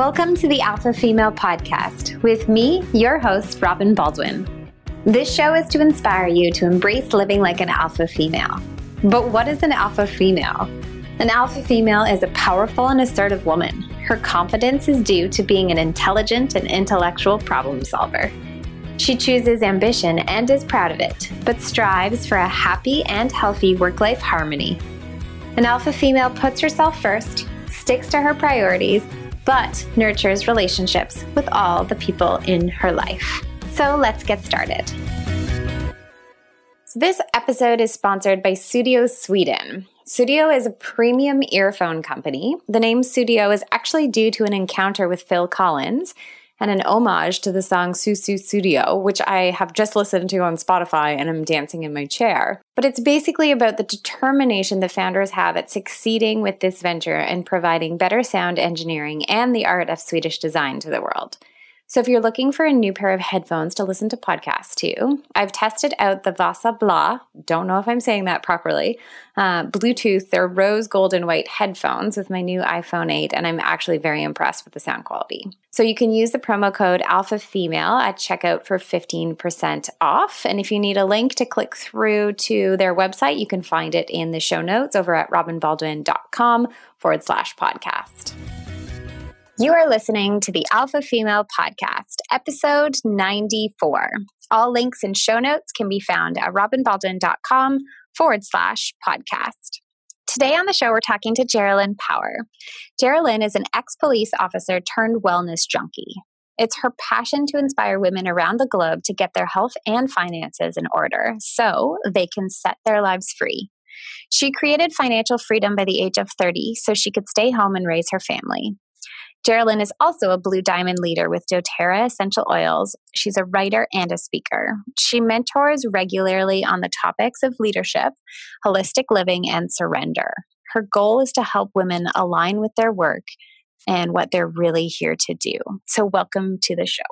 Welcome to the Alpha Female Podcast with me, your host, Robin Baldwin. This show is to inspire you to embrace living like an alpha female. But what is an alpha female? An alpha female is a powerful and assertive woman. Her confidence is due to being an intelligent and intellectual problem solver. She chooses ambition and is proud of it, but strives for a happy and healthy work life harmony. An alpha female puts herself first, sticks to her priorities, but nurtures relationships with all the people in her life. So let's get started. So this episode is sponsored by Sudio Sweden. Sudio is a premium earphone company. The name Sudio is actually due to an encounter with Phil Collins and an homage to the song Sussudio, which I have just listened to on Spotify and I'm dancing in my chair. But it's basically about the determination the founders have at succeeding with this venture and providing better sound engineering and the art of Swedish design to the world. So if you're looking for a new pair of headphones to listen to podcasts to, I've tested out the Vasa Blah, don't know if I'm saying that properly, uh, Bluetooth, they're rose gold and white headphones with my new iPhone 8, and I'm actually very impressed with the sound quality. So you can use the promo code Alpha Female at checkout for 15% off. And if you need a link to click through to their website, you can find it in the show notes over at robinbaldwin.com forward slash podcast. You are listening to the Alpha Female Podcast, episode 94. All links and show notes can be found at robinbaldwin.com forward slash podcast. Today on the show, we're talking to Geralyn Power. Geralyn is an ex police officer turned wellness junkie. It's her passion to inspire women around the globe to get their health and finances in order so they can set their lives free. She created financial freedom by the age of 30 so she could stay home and raise her family. Geralyn is also a Blue Diamond leader with doTERRA Essential Oils. She's a writer and a speaker. She mentors regularly on the topics of leadership, holistic living, and surrender. Her goal is to help women align with their work and what they're really here to do. So, welcome to the show.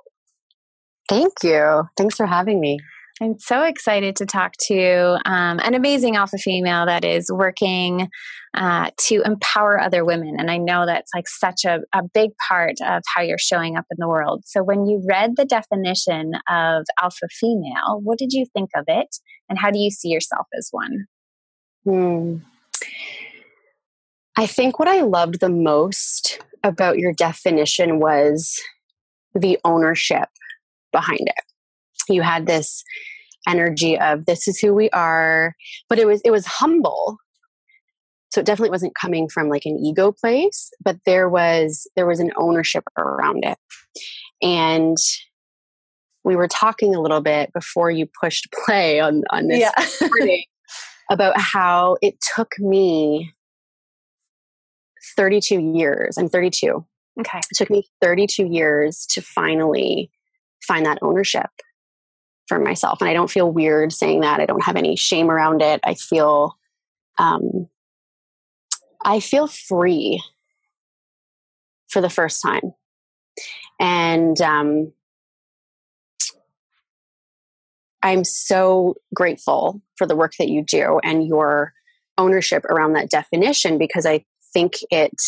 Thank you. Thanks for having me. I'm so excited to talk to um, an amazing alpha female that is working uh, to empower other women. And I know that's like such a, a big part of how you're showing up in the world. So, when you read the definition of alpha female, what did you think of it? And how do you see yourself as one? Hmm. I think what I loved the most about your definition was the ownership behind it you had this energy of this is who we are but it was it was humble. So it definitely wasn't coming from like an ego place but there was there was an ownership around it. And we were talking a little bit before you pushed play on on this yeah. about how it took me 32 years i'm 32 okay. It took me 32 years to finally find that ownership for myself. And I don't feel weird saying that. I don't have any shame around it. I feel, um, I feel free for the first time. And, um, I'm so grateful for the work that you do and your ownership around that definition because I think it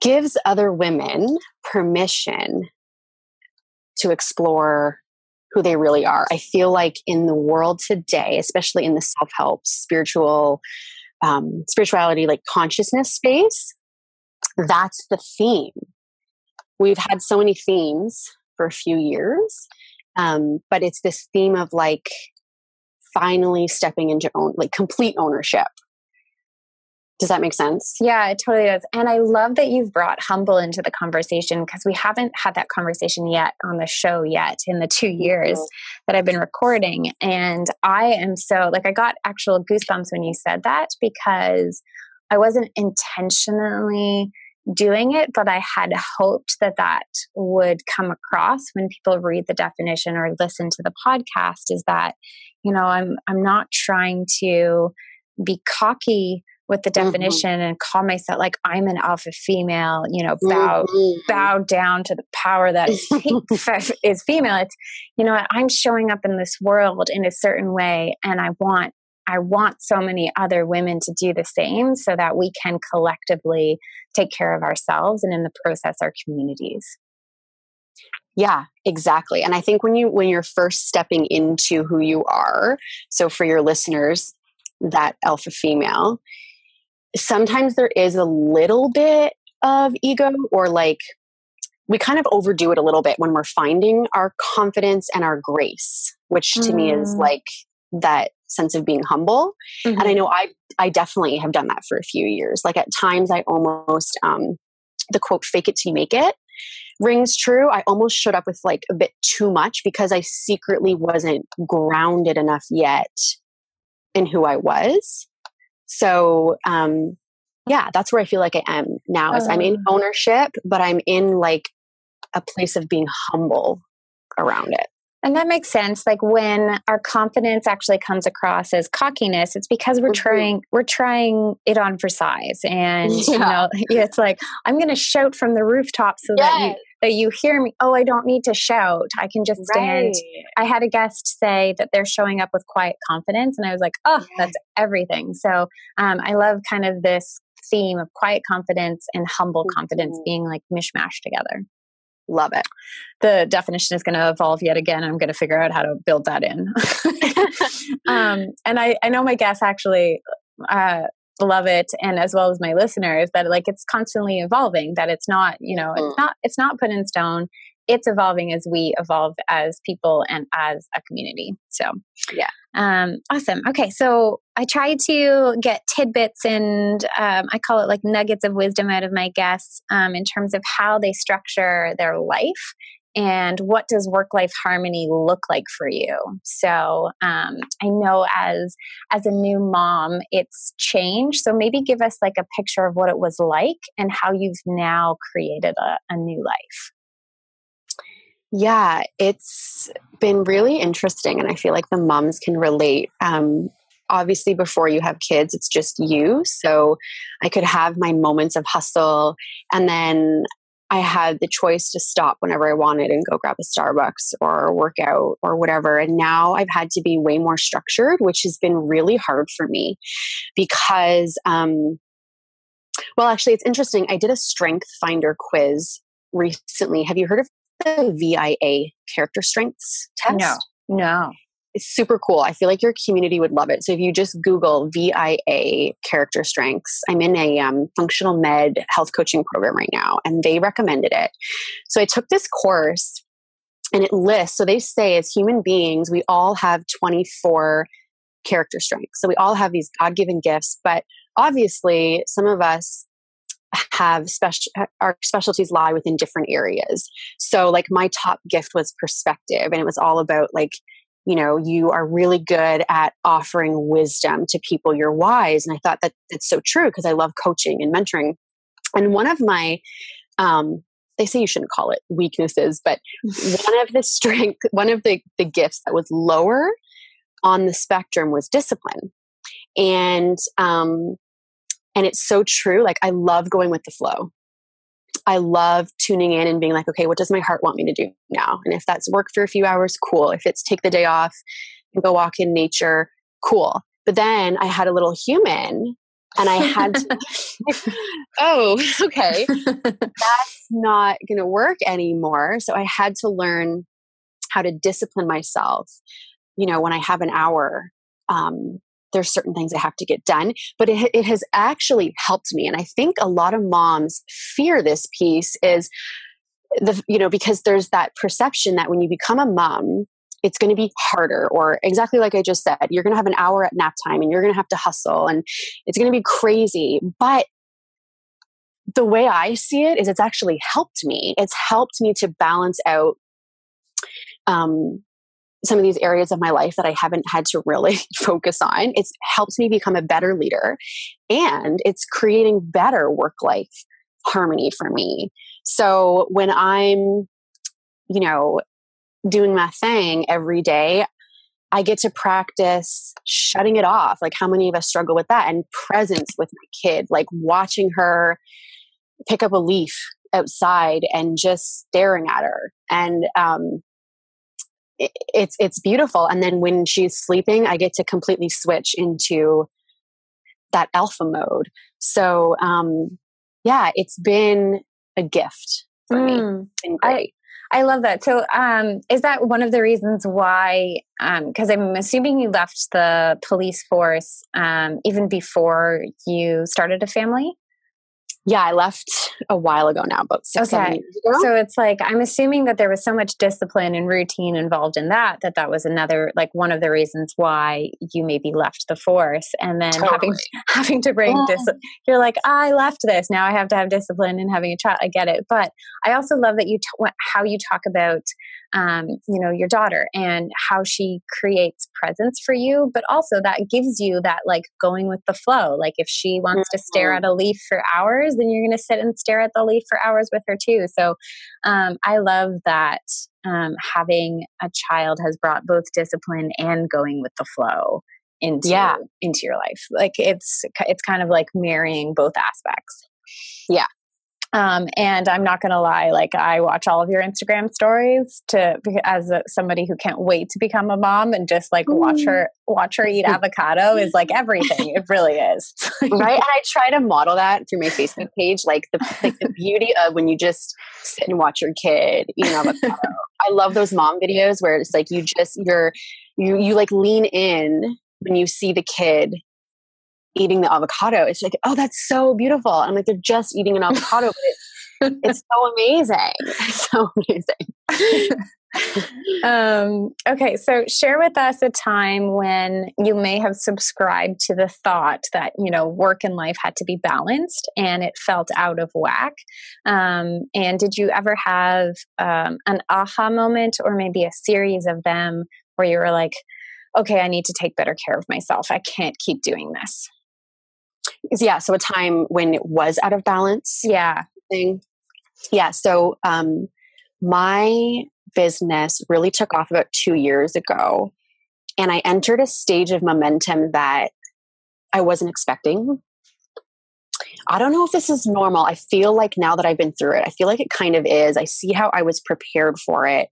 gives other women permission to explore who they really are. I feel like in the world today, especially in the self help, spiritual, um, spirituality, like consciousness space, that's the theme. We've had so many themes for a few years, um, but it's this theme of like finally stepping into own, like complete ownership does that make sense? Yeah, it totally does. And I love that you've brought humble into the conversation because we haven't had that conversation yet on the show yet in the two years mm-hmm. that I've been recording. And I am so like, I got actual goosebumps when you said that because I wasn't intentionally doing it, but I had hoped that that would come across when people read the definition or listen to the podcast is that, you know, I'm, I'm not trying to be cocky with the mm-hmm. definition mm-hmm. and call myself like I'm an alpha female, you know, bow mm-hmm. bow down to the power that is, is female. It's you know, I'm showing up in this world in a certain way and I want I want so many other women to do the same so that we can collectively take care of ourselves and in the process our communities. Yeah, exactly. And I think when you when you're first stepping into who you are, so for your listeners, that alpha female, sometimes there is a little bit of ego or like we kind of overdo it a little bit when we're finding our confidence and our grace, which to mm. me is mm. like that sense of being humble. Mm-hmm. And I mm-hmm. know I I definitely have done that for a few years. Like at times I almost um the quote fake it till you make it rings true. I almost showed up with like a bit too much because I secretly wasn't grounded enough yet in who I was. So um yeah, that's where I feel like I am now. Is I'm in oh. ownership, but I'm in like a place of being humble around it. And that makes sense. Like when our confidence actually comes across as cockiness, it's because we're mm-hmm. trying we're trying it on for size. And yeah. you know, it's like I'm going to shout from the rooftop so yes. that you that you hear me. Oh, I don't need to shout. I can just stand. Right. I had a guest say that they're showing up with quiet confidence, and I was like, oh, that's everything. So um, I love kind of this theme of quiet confidence and humble mm-hmm. confidence being like mishmashed together. Love it. The definition is going to evolve yet again. I'm going to figure out how to build that in. um, and I, I know my guests actually uh, love it, and as well as my listeners, that like it's constantly evolving. That it's not, you know, mm. it's not it's not put in stone it's evolving as we evolve as people and as a community. So, yeah. Um, awesome. Okay. So I try to get tidbits and um, I call it like nuggets of wisdom out of my guests um, in terms of how they structure their life and what does work life harmony look like for you so um, i know as as a new mom it's changed so maybe give us like a picture of what it was like and how you've now created a, a new life yeah, it's been really interesting. And I feel like the moms can relate. Um, obviously, before you have kids, it's just you. So I could have my moments of hustle. And then I had the choice to stop whenever I wanted and go grab a Starbucks or work out or whatever. And now I've had to be way more structured, which has been really hard for me because, um, well, actually, it's interesting. I did a strength finder quiz recently. Have you heard of the VIA character strengths test? No, no. It's super cool. I feel like your community would love it. So if you just Google VIA character strengths, I'm in a um, functional med health coaching program right now, and they recommended it. So I took this course and it lists, so they say as human beings, we all have 24 character strengths. So we all have these God given gifts, but obviously some of us have special our specialties lie within different areas so like my top gift was perspective and it was all about like you know you are really good at offering wisdom to people you're wise and i thought that that's so true because i love coaching and mentoring and one of my um they say you shouldn't call it weaknesses but one of the strength one of the the gifts that was lower on the spectrum was discipline and um and it's so true. Like, I love going with the flow. I love tuning in and being like, okay, what does my heart want me to do now? And if that's work for a few hours, cool. If it's take the day off and go walk in nature, cool. But then I had a little human and I had to, oh, okay, that's not going to work anymore. So I had to learn how to discipline myself. You know, when I have an hour, um, there's certain things I have to get done. But it, it has actually helped me. And I think a lot of moms fear this piece is the, you know, because there's that perception that when you become a mom, it's going to be harder or exactly like i just said you're going to have an hour at nap time and you're going to have to hustle and it's going to be crazy but the way i see it is it's actually helped me it's helped me to balance out um, some of these areas of my life that I haven't had to really focus on. It's helped me become a better leader and it's creating better work life harmony for me. So when I'm, you know, doing my thing every day, I get to practice shutting it off. Like, how many of us struggle with that? And presence with my kid, like watching her pick up a leaf outside and just staring at her. And um, it's it's beautiful and then when she's sleeping i get to completely switch into that alpha mode so um yeah it's been a gift for mm, me I, I love that. So, um, is that one of the reasons why? Because um, I'm assuming you left the police force um, even before you started a family. Yeah, I left a while ago now, about six, okay. So it's like I'm assuming that there was so much discipline and routine involved in that that that was another like one of the reasons why you maybe left the force, and then totally. having having to bring yeah. dis- you're like I left this now I have to have discipline and having a child. I get it, but I also love that you t- how you talk about um, you know your daughter and how she creates presence for you but also that gives you that like going with the flow like if she wants mm-hmm. to stare mm-hmm. at a leaf for hours then you're going to sit and stare at the leaf for hours with her too so um, i love that um, having a child has brought both discipline and going with the flow into yeah. into your life like it's it's kind of like marrying both aspects yeah um, and I'm not going to lie, like I watch all of your Instagram stories to as a, somebody who can't wait to become a mom and just like watch her watch her eat avocado is like everything. it really is. right. And I try to model that through my Facebook page, like the like the beauty of when you just sit and watch your kid eat an avocado. I love those mom videos where it's like you just you're you you like lean in when you see the kid eating the avocado. It's like, oh, that's so beautiful. I'm like, they're just eating an avocado, but it, it's so amazing. It's so amazing. um, okay, so share with us a time when you may have subscribed to the thought that you know work and life had to be balanced, and it felt out of whack. Um, and did you ever have um, an aha moment, or maybe a series of them, where you were like, "Okay, I need to take better care of myself. I can't keep doing this." Yeah so a time when it was out of balance yeah thing. yeah so um my business really took off about two years ago and i entered a stage of momentum that i wasn't expecting I don't know if this is normal. I feel like now that I've been through it, I feel like it kind of is. I see how I was prepared for it.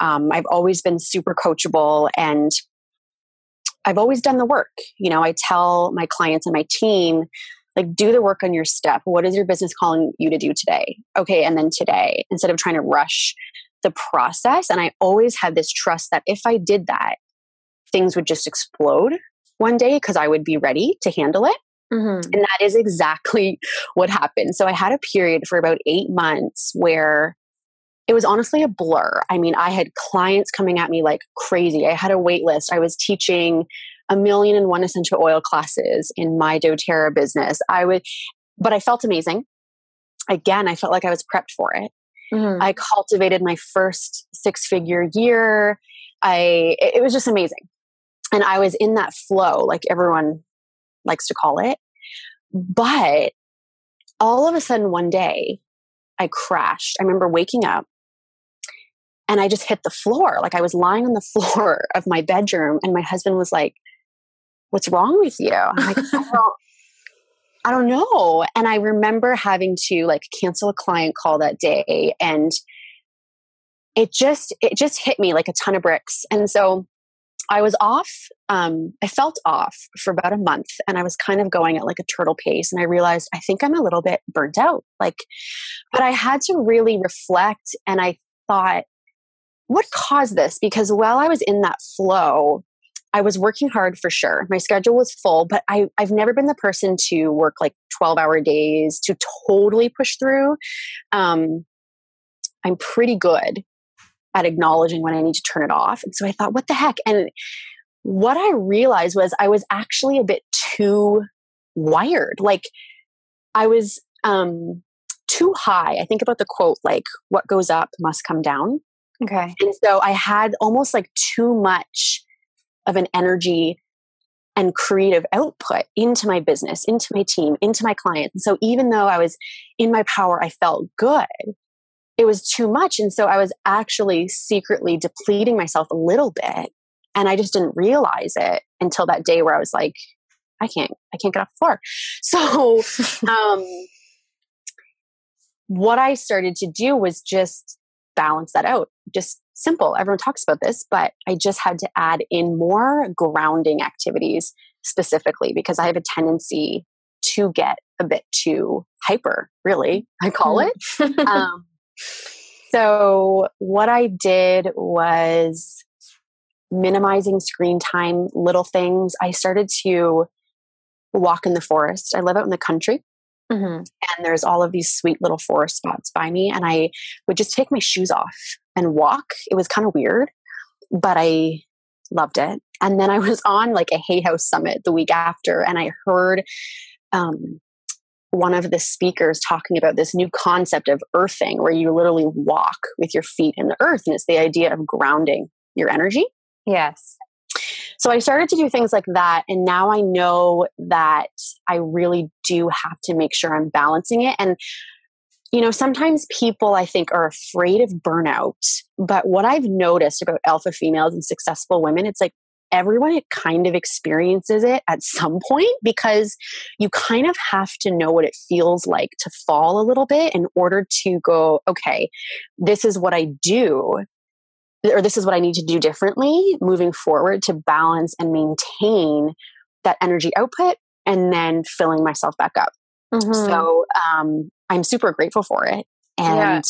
Um, I've always been super coachable and I've always done the work. You know, I tell my clients and my team, like, do the work on your step. What is your business calling you to do today? Okay, and then today, instead of trying to rush the process. And I always had this trust that if I did that, things would just explode one day because I would be ready to handle it. Mm-hmm. And that is exactly what happened. So I had a period for about eight months where it was honestly a blur. I mean, I had clients coming at me like crazy. I had a wait list. I was teaching a million and one essential oil classes in my doTERRA business. I would, but I felt amazing. Again, I felt like I was prepped for it. Mm-hmm. I cultivated my first six figure year. I, it was just amazing. And I was in that flow, like everyone likes to call it. But all of a sudden, one day, I crashed. I remember waking up and I just hit the floor. Like I was lying on the floor of my bedroom, and my husband was like, What's wrong with you? I'm like, I don't, I don't know. And I remember having to like cancel a client call that day and it just it just hit me like a ton of bricks. And so I was off. Um, I felt off for about a month, and I was kind of going at like a turtle pace. And I realized I think I'm a little bit burnt out. Like, but I had to really reflect, and I thought, what caused this? Because while I was in that flow, I was working hard for sure. My schedule was full, but I, I've never been the person to work like 12 hour days to totally push through. Um, I'm pretty good at acknowledging when I need to turn it off. And so I thought, what the heck? And what I realized was I was actually a bit too wired. Like I was um, too high. I think about the quote, like, what goes up must come down. Okay. And so I had almost like too much of an energy and creative output into my business, into my team, into my clients. And so even though I was in my power, I felt good. It was too much. And so I was actually secretly depleting myself a little bit. And I just didn't realize it until that day where I was like, I can't, I can't get off the floor. So, um, what I started to do was just balance that out. Just simple. Everyone talks about this, but I just had to add in more grounding activities specifically because I have a tendency to get a bit too hyper, really, I call it. um, so, what I did was minimizing screen time, little things. I started to walk in the forest. I live out in the country. Mm-hmm. And there's all of these sweet little forest spots by me. And I would just take my shoes off and walk. It was kind of weird, but I loved it. And then I was on like a Hay House summit the week after, and I heard um, one of the speakers talking about this new concept of earthing, where you literally walk with your feet in the earth. And it's the idea of grounding your energy. Yes. So I started to do things like that. And now I know that I really do have to make sure I'm balancing it. And, you know, sometimes people I think are afraid of burnout. But what I've noticed about alpha females and successful women, it's like everyone kind of experiences it at some point because you kind of have to know what it feels like to fall a little bit in order to go okay this is what i do or this is what I need to do differently moving forward to balance and maintain that energy output and then filling myself back up. Mm-hmm. So um, I'm super grateful for it. And yeah.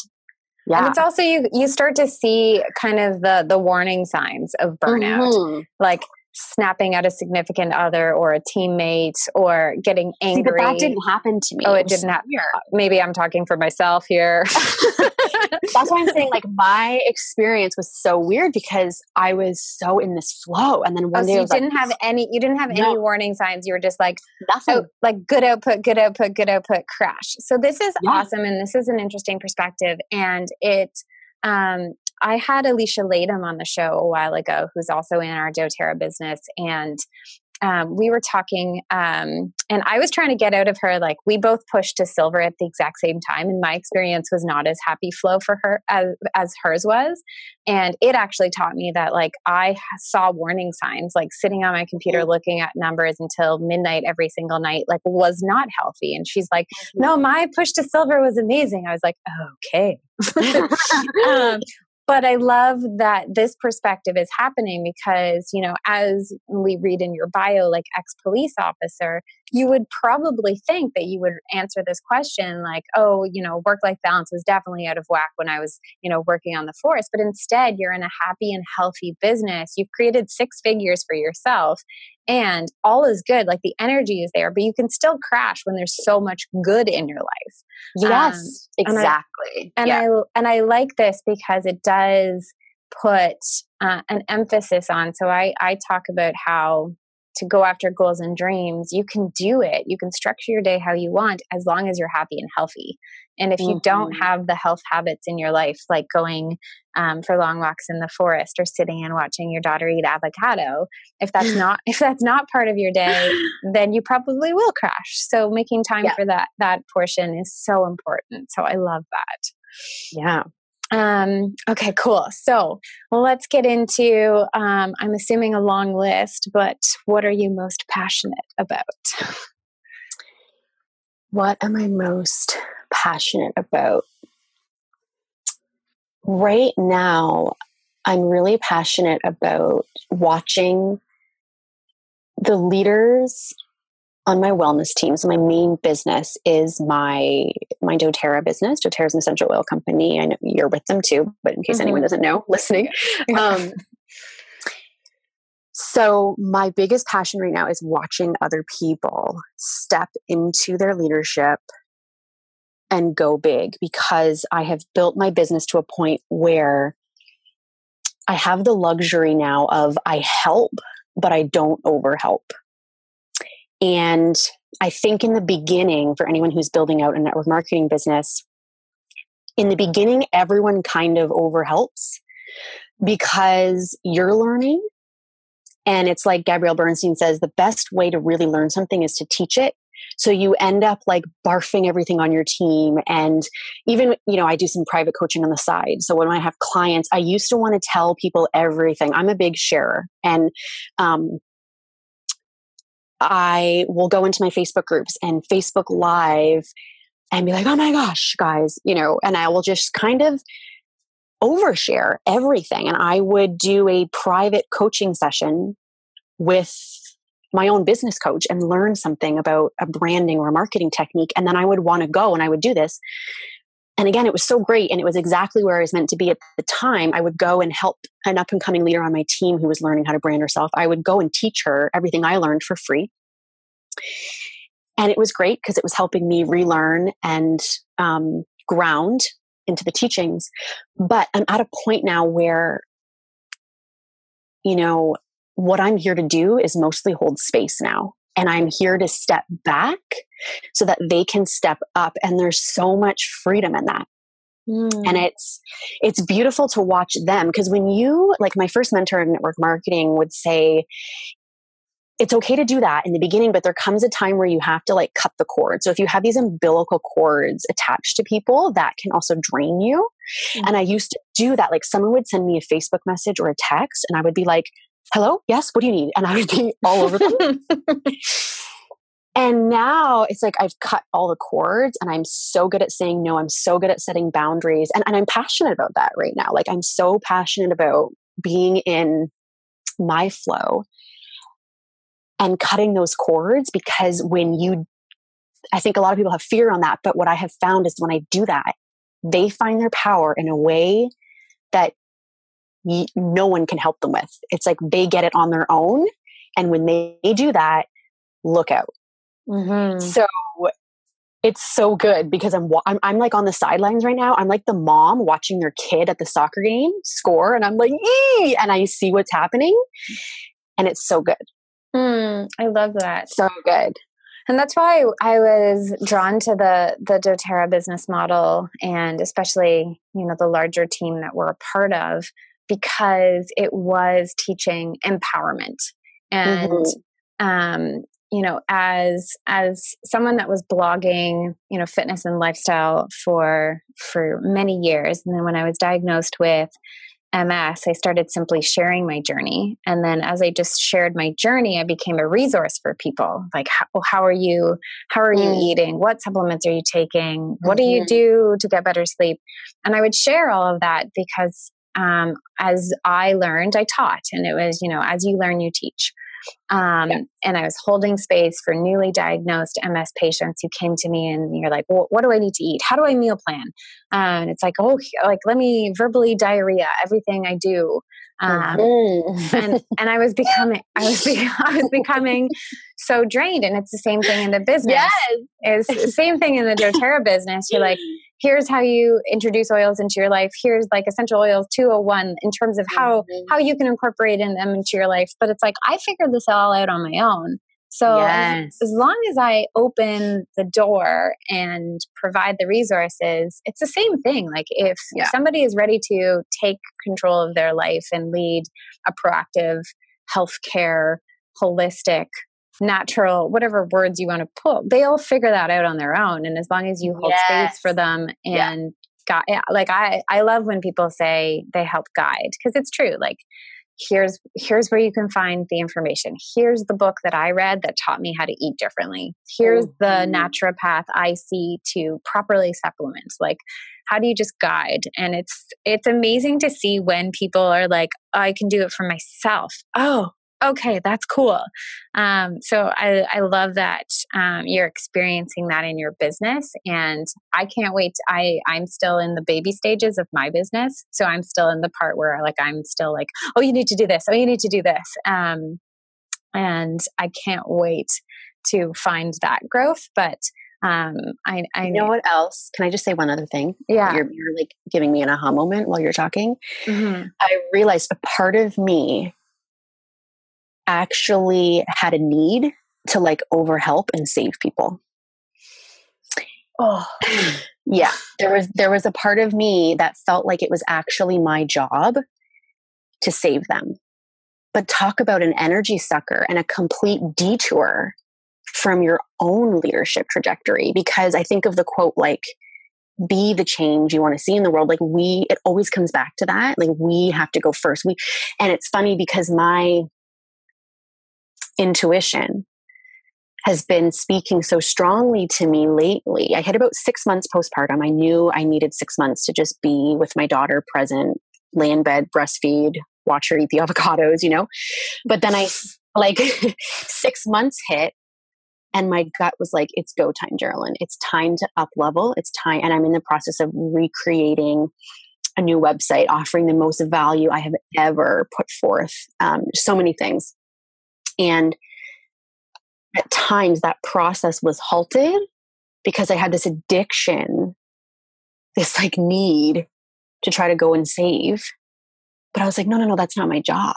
yeah. And it's also you you start to see kind of the the warning signs of burnout. Mm-hmm. Like snapping at a significant other or a teammate or getting angry. See, but that didn't happen to me. Oh, it didn't happen. Maybe I'm talking for myself here. That's why I'm saying like my experience was so weird because I was so in this flow, and then one oh, day so you didn't like, have any. You didn't have no. any warning signs. You were just like nothing. Oh, like good output, good output, good output, crash. So this is yeah. awesome, and this is an interesting perspective, and it um, I had Alicia Latham on the show a while ago, who's also in our doTERRA business. And um, we were talking, um, and I was trying to get out of her. Like, we both pushed to silver at the exact same time. And my experience was not as happy flow for her as, as hers was. And it actually taught me that, like, I saw warning signs, like sitting on my computer mm. looking at numbers until midnight every single night, like, was not healthy. And she's like, no, mm-hmm. my push to silver was amazing. I was like, okay. um, but I love that this perspective is happening because, you know, as we read in your bio, like ex police officer, you would probably think that you would answer this question like, oh, you know, work life balance was definitely out of whack when I was, you know, working on the force. But instead, you're in a happy and healthy business. You've created six figures for yourself and all is good like the energy is there but you can still crash when there's so much good in your life yes um, exactly and, I, and yeah. i and i like this because it does put uh, an emphasis on so i i talk about how to go after goals and dreams, you can do it. You can structure your day how you want as long as you're happy and healthy. And if you mm-hmm. don't have the health habits in your life, like going um, for long walks in the forest or sitting and watching your daughter eat avocado, if that's not if that's not part of your day, then you probably will crash. So making time yeah. for that that portion is so important. So I love that. Yeah. Um, okay, cool. So let's get into, um, I'm assuming a long list, but what are you most passionate about? What am I most passionate about? Right now, I'm really passionate about watching the leaders on my wellness team. So my main business is my my DoTerra business. DoTerra is an essential oil company. I know you're with them too, but in case mm-hmm. anyone doesn't know, listening. Um, so my biggest passion right now is watching other people step into their leadership and go big because I have built my business to a point where I have the luxury now of I help, but I don't overhelp. And I think in the beginning, for anyone who's building out a network marketing business, in the beginning, everyone kind of overhelps because you're learning. And it's like Gabrielle Bernstein says the best way to really learn something is to teach it. So you end up like barfing everything on your team. And even, you know, I do some private coaching on the side. So when I have clients, I used to want to tell people everything. I'm a big sharer. And um, I will go into my Facebook groups and Facebook Live and be like, oh my gosh, guys, you know, and I will just kind of overshare everything. And I would do a private coaching session with my own business coach and learn something about a branding or a marketing technique. And then I would want to go and I would do this. And again, it was so great. And it was exactly where I was meant to be at the time. I would go and help an up and coming leader on my team who was learning how to brand herself. I would go and teach her everything I learned for free. And it was great because it was helping me relearn and um, ground into the teachings. But I'm at a point now where, you know, what I'm here to do is mostly hold space now. And I'm here to step back so that they can step up. And there's so much freedom in that. Mm. And it's it's beautiful to watch them because when you like my first mentor in network marketing would say it's okay to do that in the beginning, but there comes a time where you have to like cut the cord. So if you have these umbilical cords attached to people, that can also drain you. Mm-hmm. And I used to do that. Like someone would send me a Facebook message or a text, and I would be like, hello, yes, what do you need? And I would be all over them. and now it's like I've cut all the cords and I'm so good at saying no. I'm so good at setting boundaries. And, and I'm passionate about that right now. Like I'm so passionate about being in my flow and cutting those cords because when you I think a lot of people have fear on that, but what I have found is when I do that, they find their power in a way that no one can help them with. It's like they get it on their own. And when they, do that, look out. Mm-hmm. So it's so good because I'm, I'm, I'm like on the sidelines right now. I'm like the mom watching their kid at the soccer game score, and I'm like, Ee! and I see what's happening, and it's so good. Mm, I love that. So good. And that's why I was drawn to the the DoTerra business model and especially, you know, the larger team that we're a part of because it was teaching empowerment. And mm-hmm. um, you know, as as someone that was blogging, you know, fitness and lifestyle for for many years, and then when I was diagnosed with MS, I started simply sharing my journey. And then as I just shared my journey, I became a resource for people. Like, how, how are you? How are you mm. eating? What supplements are you taking? What mm-hmm. do you mm-hmm. do to get better sleep? And I would share all of that because um, as I learned, I taught. And it was, you know, as you learn, you teach. Um, yeah. And I was holding space for newly diagnosed MS patients who came to me and you're like, well, what do I need to eat? How do I meal plan? Uh, and it's like, oh, like let me verbally diarrhea everything I do. Um, mm-hmm. and and I was becoming, I was, be- I was becoming so drained. And it's the same thing in the business. Yes, it's the same thing in the DoTerra business. You're like, here's how you introduce oils into your life here's like essential oils 201 in terms of how mm-hmm. how you can incorporate in them into your life but it's like i figured this all out on my own so yes. as, as, long as i open the door and provide the resources it's the same thing like if yeah. somebody is ready to take control of their life and lead a proactive healthcare holistic natural, whatever words you want to put, they'll figure that out on their own. And as long as you hold yes. space for them and yeah. guide, like I, I love when people say they help guide because it's true. Like here's here's where you can find the information here's the book that i read that taught me how to eat differently here's mm-hmm. the naturopath i see to properly supplement like how do you just guide and it's it's amazing to see when people are like oh, i can do it for myself oh okay, that's cool. Um, so I, I love that um, you're experiencing that in your business, and I can't wait. To, I I'm still in the baby stages of my business, so I'm still in the part where like I'm still like, oh, you need to do this. Oh, you need to do this. Um, and I can't wait to find that growth, but. Um, I, I you know what else? Can I just say one other thing? Yeah, you're, you're like giving me an aha moment while you're talking. Mm-hmm. I realized a part of me actually had a need to like overhelp and save people. Oh, yeah. There was there was a part of me that felt like it was actually my job to save them. But talk about an energy sucker and a complete detour from your own leadership trajectory because I think of the quote like be the change you want to see in the world like we it always comes back to that like we have to go first we and it's funny because my intuition has been speaking so strongly to me lately. I had about six months postpartum. I knew I needed six months to just be with my daughter present, lay in bed, breastfeed, watch her eat the avocados, you know? But then I, like, six months hit and my gut was like, it's go time, Geralyn. It's time to up level. It's time. And I'm in the process of recreating a new website, offering the most value I have ever put forth. Um, so many things. And at times that process was halted because I had this addiction, this like need to try to go and save. But I was like, no, no, no, that's not my job.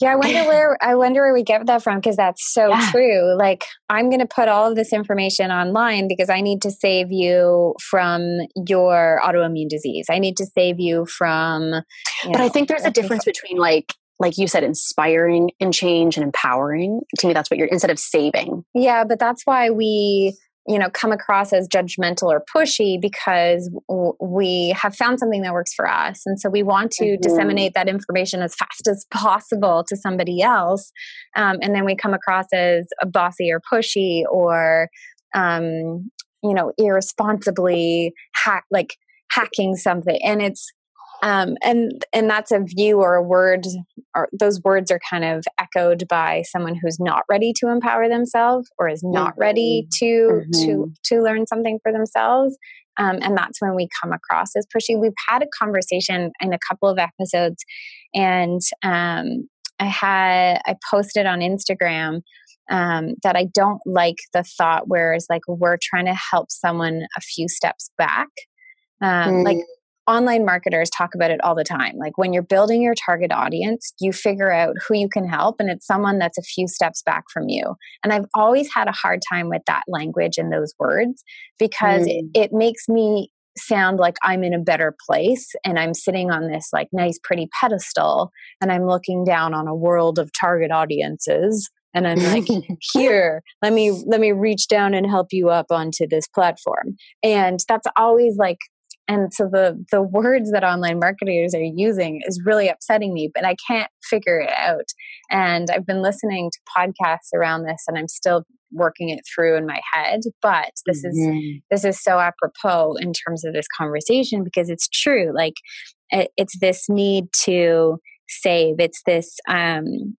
Yeah, I wonder where I wonder where we get that from because that's so yeah. true. Like I'm going to put all of this information online because I need to save you from your autoimmune disease. I need to save you from you But know, I think there's a difference between like like you said, inspiring and change and empowering. To me, that's what you're instead of saving. Yeah, but that's why we you know come across as judgmental or pushy because w- we have found something that works for us and so we want to mm-hmm. disseminate that information as fast as possible to somebody else um, and then we come across as a bossy or pushy or um, you know irresponsibly hack like hacking something and it's um, and and that's a view or a word or those words are kind of echoed by someone who's not ready to empower themselves or is not mm-hmm. ready to mm-hmm. to to learn something for themselves um, and that's when we come across as pushy we've had a conversation in a couple of episodes and um, i had i posted on instagram um, that i don't like the thought where it's like we're trying to help someone a few steps back um, mm. like online marketers talk about it all the time. Like when you're building your target audience, you figure out who you can help, and it's someone that's a few steps back from you. And I've always had a hard time with that language and those words because mm. it, it makes me sound like I'm in a better place and I'm sitting on this like nice, pretty pedestal and I'm looking down on a world of target audiences and i'm like here let me let me reach down and help you up onto this platform and that's always like and so the the words that online marketers are using is really upsetting me but i can't figure it out. And i've been listening to podcasts around this and i'm still working it through in my head but this mm-hmm. is this is so apropos in terms of this conversation because it's true. Like it, it's this need to save. It's this um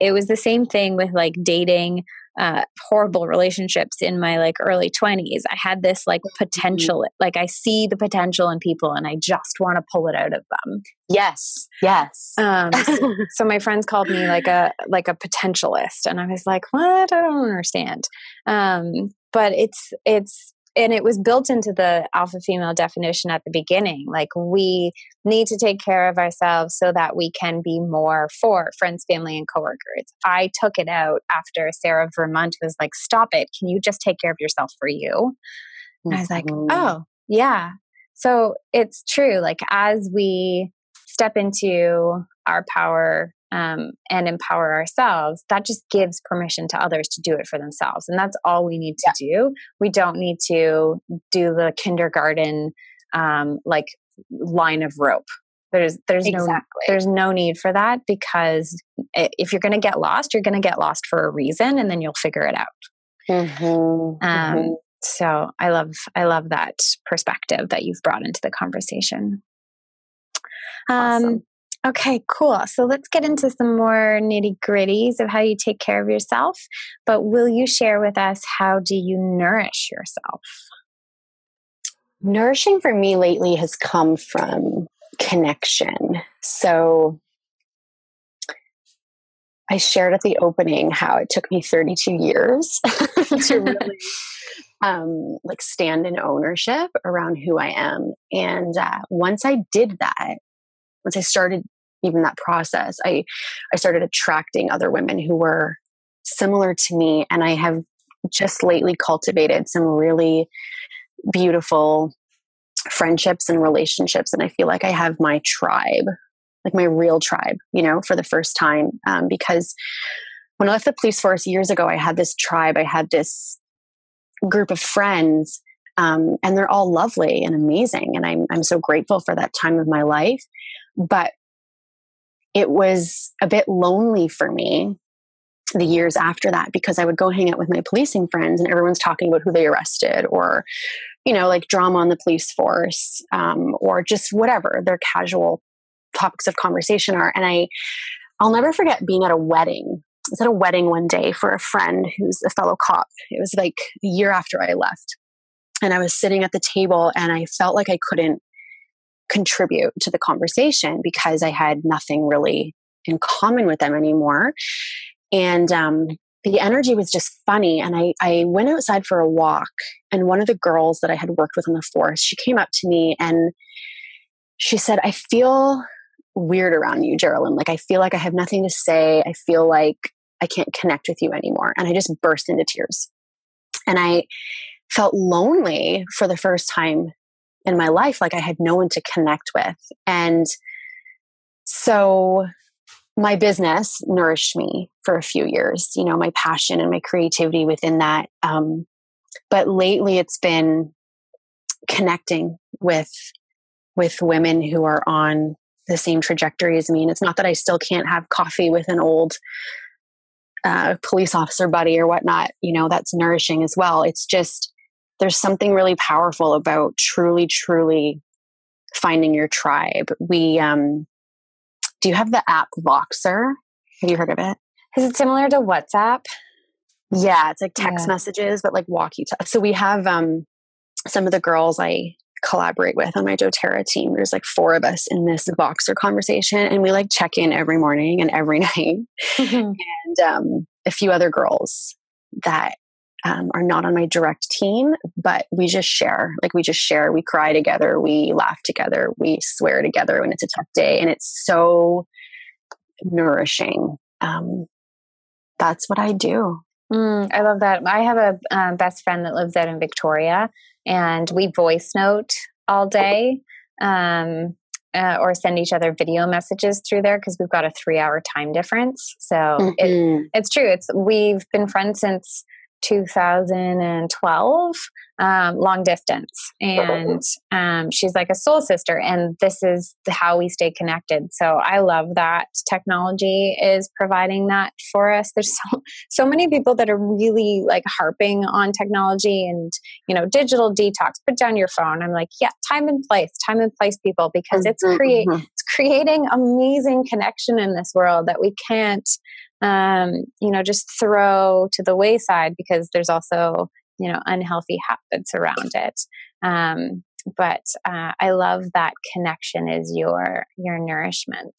it was the same thing with like dating uh, horrible relationships in my like early 20s i had this like mm-hmm. potential like i see the potential in people and i just want to pull it out of them. Yes yes. Um, so, so, my friends called me like a like a potentialist and i was like what? I don't understand. Um, but it's it's and it was built into the alpha female definition at the beginning. Like we need to take care of ourselves so that we can be more for friends family and coworkers. I took it out after sarah vermont was like stop it. Can you just take care of yourself for you? And i was like mm-hmm. oh yeah. So it's true. Like as we step into our power um, and empower ourselves, that just gives permission to others to do it for themselves. And that's all we need to yeah. do. We don't need to do the kindergarten um, like line of rope. There's there's exactly. no there's no need for that because if you're going to get lost, you're going to get lost for a reason, and then you'll figure it out. Mm-hmm. Um, mm-hmm. So I love I love that perspective that you've brought into the conversation. Awesome. Okay, cool. So let's get into some more nitty gritties of how you take care of yourself. But will you share with us how do you nourish yourself? Nourishing for me lately has come from connection. So I shared at the opening how it took me 32 years to really um, like stand in ownership around who I am. And uh, once I did that, once I started even that process, I I started attracting other women who were similar to me, and I have just lately cultivated some really beautiful friendships and relationships, and I feel like I have my tribe, like my real tribe, you know, for the first time um, because when I left the police force years ago, I had this tribe, I had this group of friends um, and they're all lovely and amazing and I'm, I'm so grateful for that time of my life but it was a bit lonely for me the years after that because I would go hang out with my policing friends and everyone's talking about who they arrested or, you know, like drama on the police force um, or just whatever their casual topics of conversation are. And I, I'll never forget being at a wedding. I was at a wedding one day for a friend who's a fellow cop. It was like a year after I left. And I was sitting at the table and I felt like I couldn't contribute to the conversation because I had nothing really in common with them anymore. And um, the energy was just funny. And I, I went outside for a walk, and one of the girls that I had worked with on the force, she came up to me and she said, I feel weird around you, Geraldine. Like, I feel like I have nothing to say. I feel like I can't connect with you anymore. And I just burst into tears. And I felt lonely for the first time in my life. Like, I had no one to connect with. And so my business nourished me for a few years, you know, my passion and my creativity within that. Um, but lately it's been connecting with with women who are on the same trajectory as me. And it's not that I still can't have coffee with an old uh, police officer buddy or whatnot, you know, that's nourishing as well. It's just there's something really powerful about truly, truly finding your tribe. We um do you have the app Voxer? Have you heard of it? Is it similar to WhatsApp? Yeah, it's like text yeah. messages, but like walkie talkie. So we have um, some of the girls I collaborate with on my doTERRA team. There's like four of us in this Voxer conversation, and we like check in every morning and every night. Mm-hmm. And um, a few other girls that um, are not on my direct team, but we just share. Like we just share. We cry together. We laugh together. We swear together when it's a tough day, and it's so nourishing. Um, that's what I do. Mm, I love that. I have a um, best friend that lives out in Victoria, and we voice note all day. Um, uh, or send each other video messages through there because we've got a three hour time difference. So mm-hmm. it, it's true. It's we've been friends since 2012 um, long distance. And um, she's like a soul sister and this is how we stay connected. So i love that technology is providing that for us. There's so, so many people that are really like harping on technology and you know digital detox put down your phone. I'm like yeah time and place time and place people because it's create mm-hmm. it's creating amazing connection in this world that we can't um, you know, just throw to the wayside because there's also, you know, unhealthy habits around it. Um, but uh, I love that connection is your your nourishment.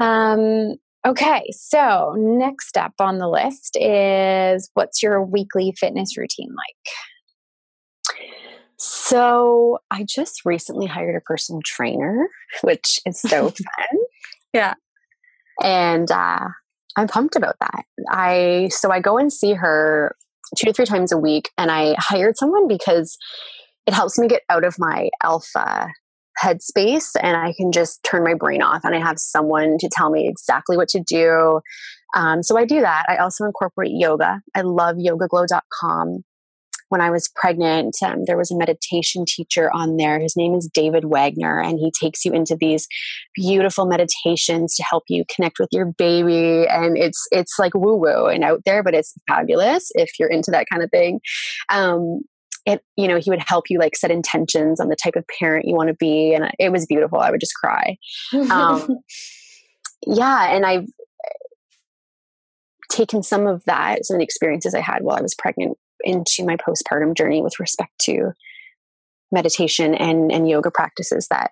Um, okay, so next up on the list is what's your weekly fitness routine like? So I just recently hired a personal trainer, which is so fun. yeah. And uh, I'm pumped about that. I so I go and see her two to three times a week, and I hired someone because it helps me get out of my alpha headspace and I can just turn my brain off and I have someone to tell me exactly what to do. Um, so I do that. I also incorporate yoga. I love yogaglo.com when I was pregnant, um, there was a meditation teacher on there. His name is David Wagner, and he takes you into these beautiful meditations to help you connect with your baby. And it's it's like woo woo and out there, but it's fabulous if you're into that kind of thing. Um, it you know he would help you like set intentions on the type of parent you want to be, and it was beautiful. I would just cry. Um, yeah, and I've taken some of that, some of the experiences I had while I was pregnant into my postpartum journey with respect to meditation and and yoga practices that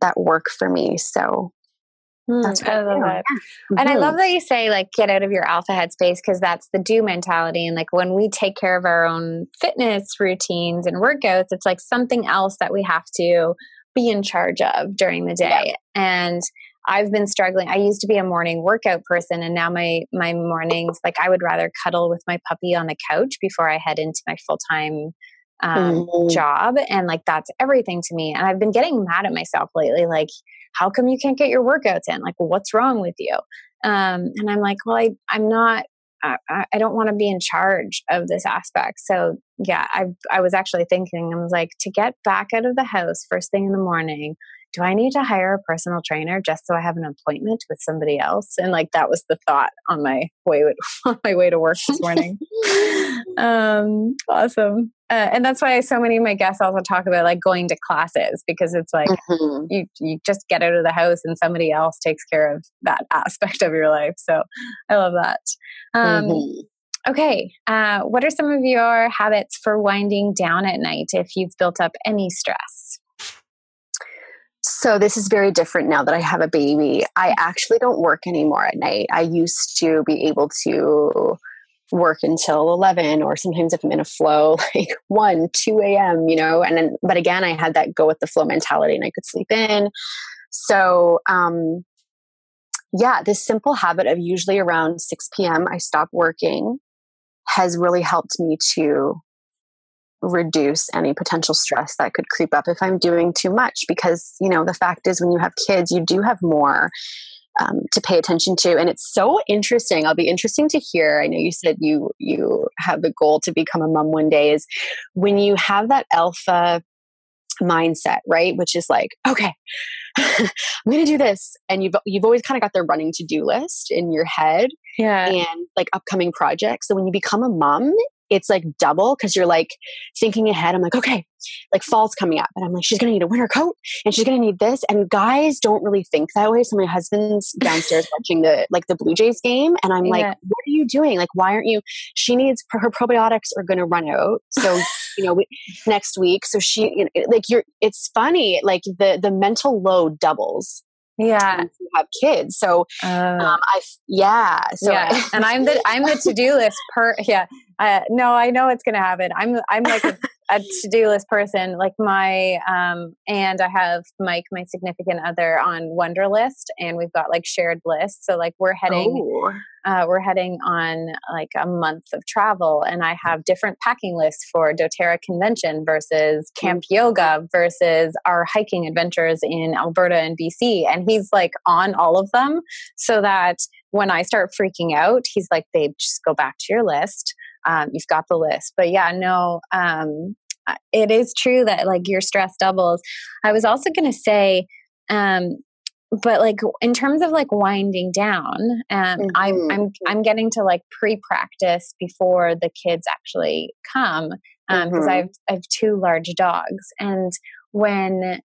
that work for me so mm, that's what I love it. Yeah. And I mm-hmm. love that you say like get out of your alpha headspace because that's the do mentality. And like when we take care of our own fitness routines and workouts, it's like something else that we have to be in charge of during the day. Yeah. And I've been struggling. I used to be a morning workout person and now my my mornings like I would rather cuddle with my puppy on the couch before I head into my full-time um, mm. job and like that's everything to me. And I've been getting mad at myself lately like how come you can't get your workouts in? Like what's wrong with you? Um, and I'm like, well I I'm not I, I don't want to be in charge of this aspect. So yeah, I I was actually thinking I was like to get back out of the house first thing in the morning. Do I need to hire a personal trainer just so I have an appointment with somebody else? And like that was the thought on my way on my way to work this morning. um, awesome. Uh, and that's why so many of my guests also talk about like going to classes because it's like mm-hmm. you you just get out of the house and somebody else takes care of that aspect of your life. So I love that. Um, mm-hmm. Okay, uh, what are some of your habits for winding down at night if you've built up any stress? So this is very different now that I have a baby. I actually don't work anymore at night. I used to be able to work until 11 or sometimes if i'm in a flow like 1 2 a.m you know and then but again i had that go with the flow mentality and i could sleep in so um yeah this simple habit of usually around 6 p.m i stop working has really helped me to reduce any potential stress that could creep up if i'm doing too much. Because you know the fact is when you have kids you do have more um, to pay attention to. And it's so interesting. I'll be interesting to hear i know you said you you have the goal to become a mom one day is when you have that alpha mindset right? Which is like okay i'm to do this. And you've you've always kind of got the running to do list in your head yeah. and like upcoming projects. So when you become a mom it's like double because you're like thinking ahead. I'm like, okay, like fall's coming up, and I'm like, she's gonna need a winter coat, and she's gonna need this. And guys don't really think that way. So my husband's downstairs watching the like the Blue Jays game, and I'm yeah. like, what are you doing? Like, why aren't you? She needs her probiotics are gonna run out, so you know we, next week. So she you know, like you're. It's funny, like the the mental load doubles yeah. you have kids. So uh, um, i yeah so yeah and i'm the i'm the to-do list per yeah uh, no, I know it's going to happen. I'm I'm like a, a to do list person. Like my um, and I have Mike, my significant other, on Wunderlist, and we've got like shared lists. So like we're heading, oh. uh, we're heading on like a month of travel, and I have different packing lists for doTERRA Convention versus Camp mm-hmm. Yoga versus our hiking adventures in Alberta and BC, and he's like on all of them, so that when I start freaking out, he's like, "Babe, just go back to your list." Um, you've got the list. But yeah, no, um, it is true that like your stress doubles. I was also going to say, um, but like in terms of like winding down, um, mm-hmm. I'm I'm I'm getting to like pre-practice before the kids actually come because um, mm-hmm. I've I have two large dogs. And when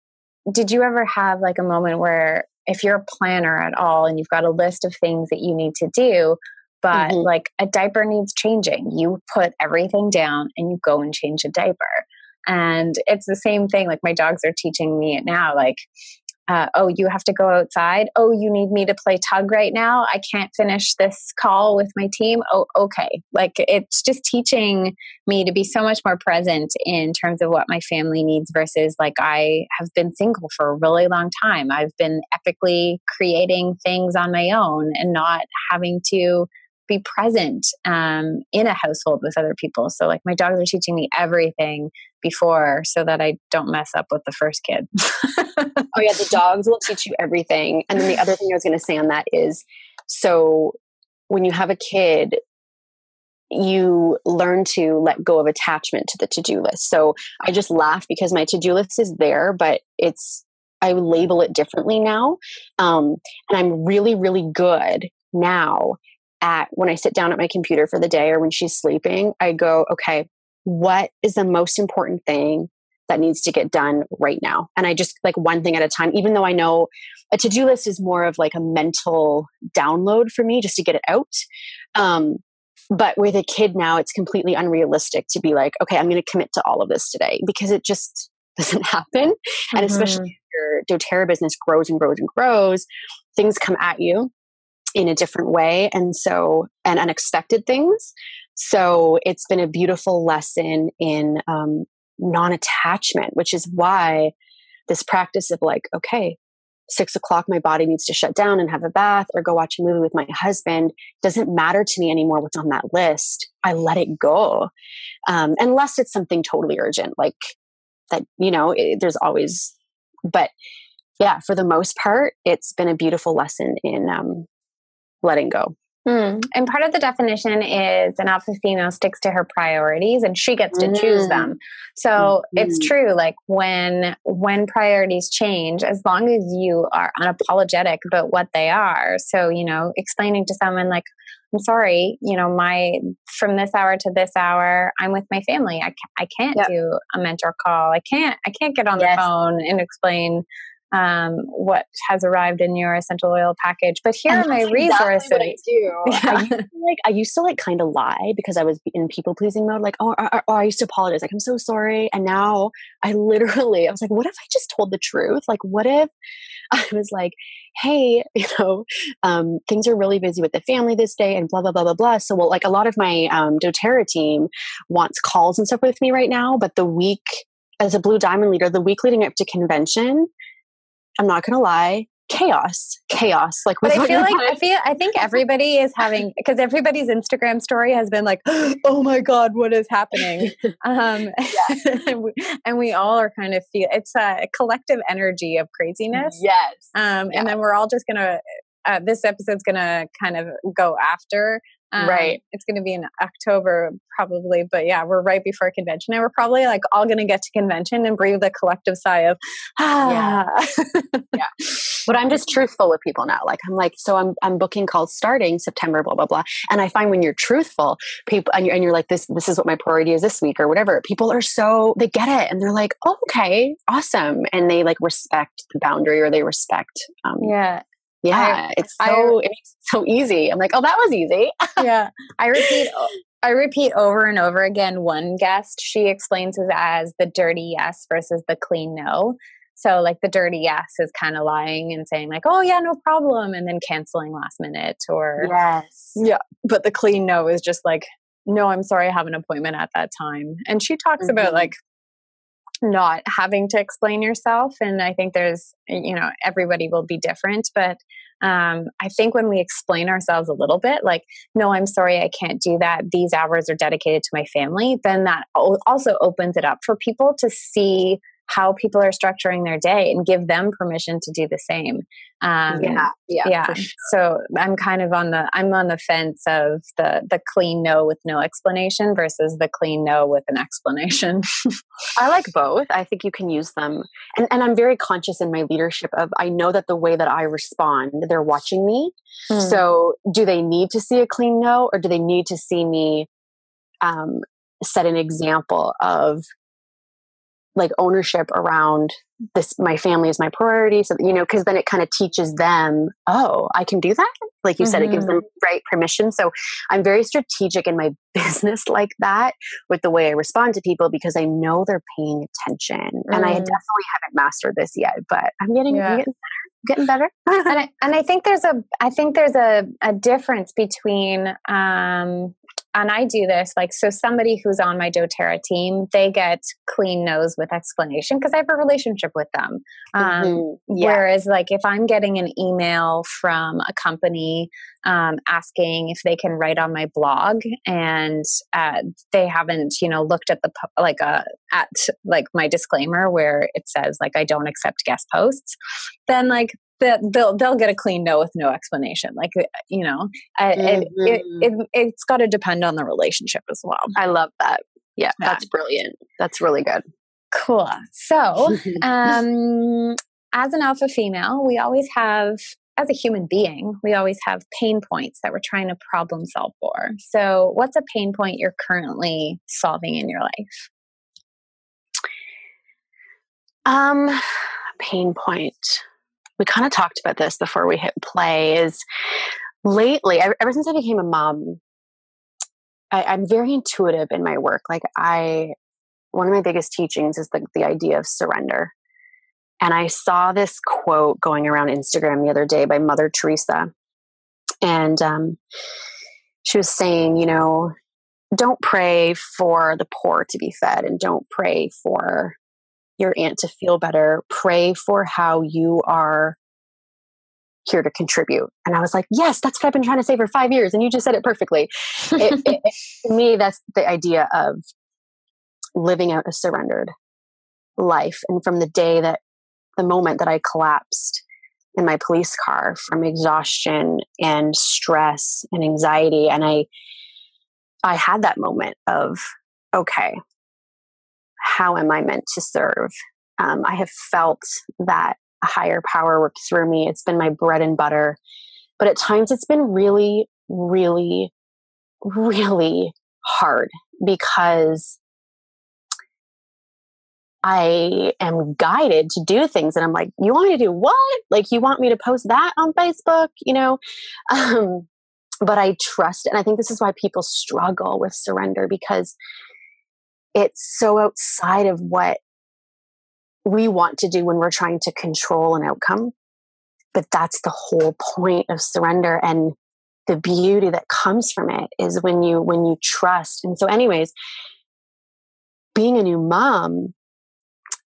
did you ever have like a moment where if you're a planner at all and you've got a list of things that you need to do, but mm-hmm. like a diaper needs changing. You put everything down and you go and change a diaper. And it's the same thing. Like my dogs are teaching me it now. Like, uh, oh, you have to go outside. Oh, you need me to play tug right now. I can't finish this call with my team. Oh, okay. Like it's just teaching me to be so much more present in terms of what my family needs versus like I have been single for a really long time. I've been epically creating things on my own and not having to be present um, in a household with other people. So, like, my dogs are teaching me everything before so that I don't mess up with the first kid. oh, yeah, the dogs will teach you everything. And then the other thing I was going to say on that is so when you have a kid, you learn to let go of attachment to the to do list. So I just laugh because my to do list is there, but it's I label it differently now. Um, and I'm really, really good now at when I sit down at my computer for the day or when she's sleeping, I go, okay, what is the most important thing that needs to get done right now? And I just like one thing at a time, even though I know a to do list is more of like a mental download for me just to get it out. Um, but with a kid now, it's completely unrealistic to be like, okay, I'm going to commit to all of this today because it just doesn't happen. Mm-hmm. And especially mm-hmm. your doTERRA business grows and grows and grows, things come at you in a different way and so and unexpected things. So it's been a beautiful lesson in um, non-attachment which is why this practice of like okay six o'clock my body needs to shut down and have a bath or go watch a movie with my husband doesn't matter to me anymore what's on that list. I let it go. Um, unless it's something totally urgent like that you know it, there's always but yeah for the most part it's been a beautiful lesson in um, letting go. Mm. And part of the definition is an alpha female sticks to her priorities and she gets to mm. choose them. So mm. it's true like when when priorities change as long as you are unapologetic about what they are. So, you know, explaining to someone like I'm sorry, you know, my from this hour to this hour, I'm with my family. I, I can't yep. do a mentor call. I can't I can't get on yes. the phone and explain um, what has arrived in your essential oil package. But here and are my resources. Exactly I do. Yeah. I used to, like I used to like kind of lie because I was in people pleasing mode. Like, oh, oh, oh, I used to apologize. Like, I'm so sorry. And now I literally, I was like, what if I just told the truth? Like, what if I was like, hey, you know, um, things are really busy with the family this day and blah, blah, blah, blah, blah. So, well, like a lot of my um, doTERRA team wants calls and stuff with me right now. But the week as a blue diamond leader, the week leading up to convention, I'm not gonna lie, chaos, chaos. Like, but I feel like I feel I think everybody is having because everybody's Instagram story has been like, oh my god, what is happening? Um, and, we, and, we, all are kind of feel it's a collective energy of craziness. Yes, um, and then we're all just gonna. Uh, this episode's gonna kind of go after um, right. It's going to be in October probably, but yeah, we're right before convention, and we're probably like all going to get to convention and breathe a collective sigh of ah. Yeah. yeah. But I'm just truthful with people now. Like I'm like, so I'm I'm booking calls starting September, blah blah blah. And I find when you're truthful, people and you're and you're like this this is what my priority is this week or whatever. People are so they get it and they're like, oh, okay, awesome, and they like respect the boundary or they respect. Um, yeah yeah, I, it's so I, it's so easy. I'm like, oh, that was easy. yeah, I repeat. I repeat over and over again. One guest she explains it as the dirty yes versus the clean no. So, like the dirty yes is kind of lying and saying like, "Oh yeah, no problem," and then canceling last minute. Or yes, yeah. But the clean no is just like, "No, I'm sorry, I have an appointment at that time." And she talks mm-hmm. about like not having to explain yourself and i think there's you know everybody will be different but um, i think when we explain ourselves a little bit like no i'm sorry i can't do that. These hours are dedicated to my family then that also opens it up for people to see how people are structuring their day and give them permission to do the same. Um, yeah, yeah, yeah. Sure. So I'm kind of on the I'm on the fence of the the clean no with no explanation versus the clean no with an explanation. I like both. I think you can use them, and and I'm very conscious in my leadership of I know that the way that I respond, they're watching me. Hmm. So do they need to see a clean no, or do they need to see me? Um, set an example of like ownership around this my family is my priority so you know because then it kind of teaches them oh i can do that like you mm-hmm. said it gives them mm-hmm. right permission so i'm very strategic in my business like that with the way i respond to people because i know they're paying attention mm. and i mm. definitely haven't mastered this yet but i'm getting, yeah. I'm getting getting better. and, I, and I think there's a I think there's a, a difference between um, and I do this like so somebody who's on my doTERRA team, they get clean nose with explanation because I have a relationship with them. Um, mm-hmm. yeah. Whereas like if I'm getting an email from a company um, asking if they can write on my blog and uh, they haven't you know looked at the like a uh, at like my disclaimer where it says like I don't accept guest posts, then like that they'll they'll get a clean no with no explanation. Like uh, you know, mm-hmm. it, it, it it's got to depend on the relationship as well. I love that. Yeah, yeah, that's brilliant. That's really good. Cool. So, um, as an alpha female, we always have, as a human being, we always have pain points that we're trying to problem solve for. So, what's a pain point you're currently solving in your life? Um, pain point we kind of talked about this before we hit play is lately ever since i became a mom I, am very intuitive in my work. Like i one of my biggest teachings is the, the idea of surrender. And i saw this quote going around instagram the other day by mother teresa. And um, she was saying you know don't pray for the poor to be fed and don't pray for your aunt to feel better. Pray for how you are here to contribute. And I was like, yes, that's what I've been trying to say for five years. And you just said it perfectly. it, it, to me, that's the idea of living out a surrendered life. And from the day that the moment that I collapsed in my police car from exhaustion and stress and anxiety and i i had that moment of okay how am i meant to serve um, i have felt that a higher power work through me it's been my bread and butter but at times it's been really really really hard because I am guided to do things and I'm like, you want me to do what? Like you want me to post that on Facebook, you know? Um, but I trust and I think this is why people struggle with surrender because it's so outside of what we want to do when we're trying to control an outcome. But that's the whole point of surrender and the beauty that comes from it is when you when you trust. And so anyways, being a new mom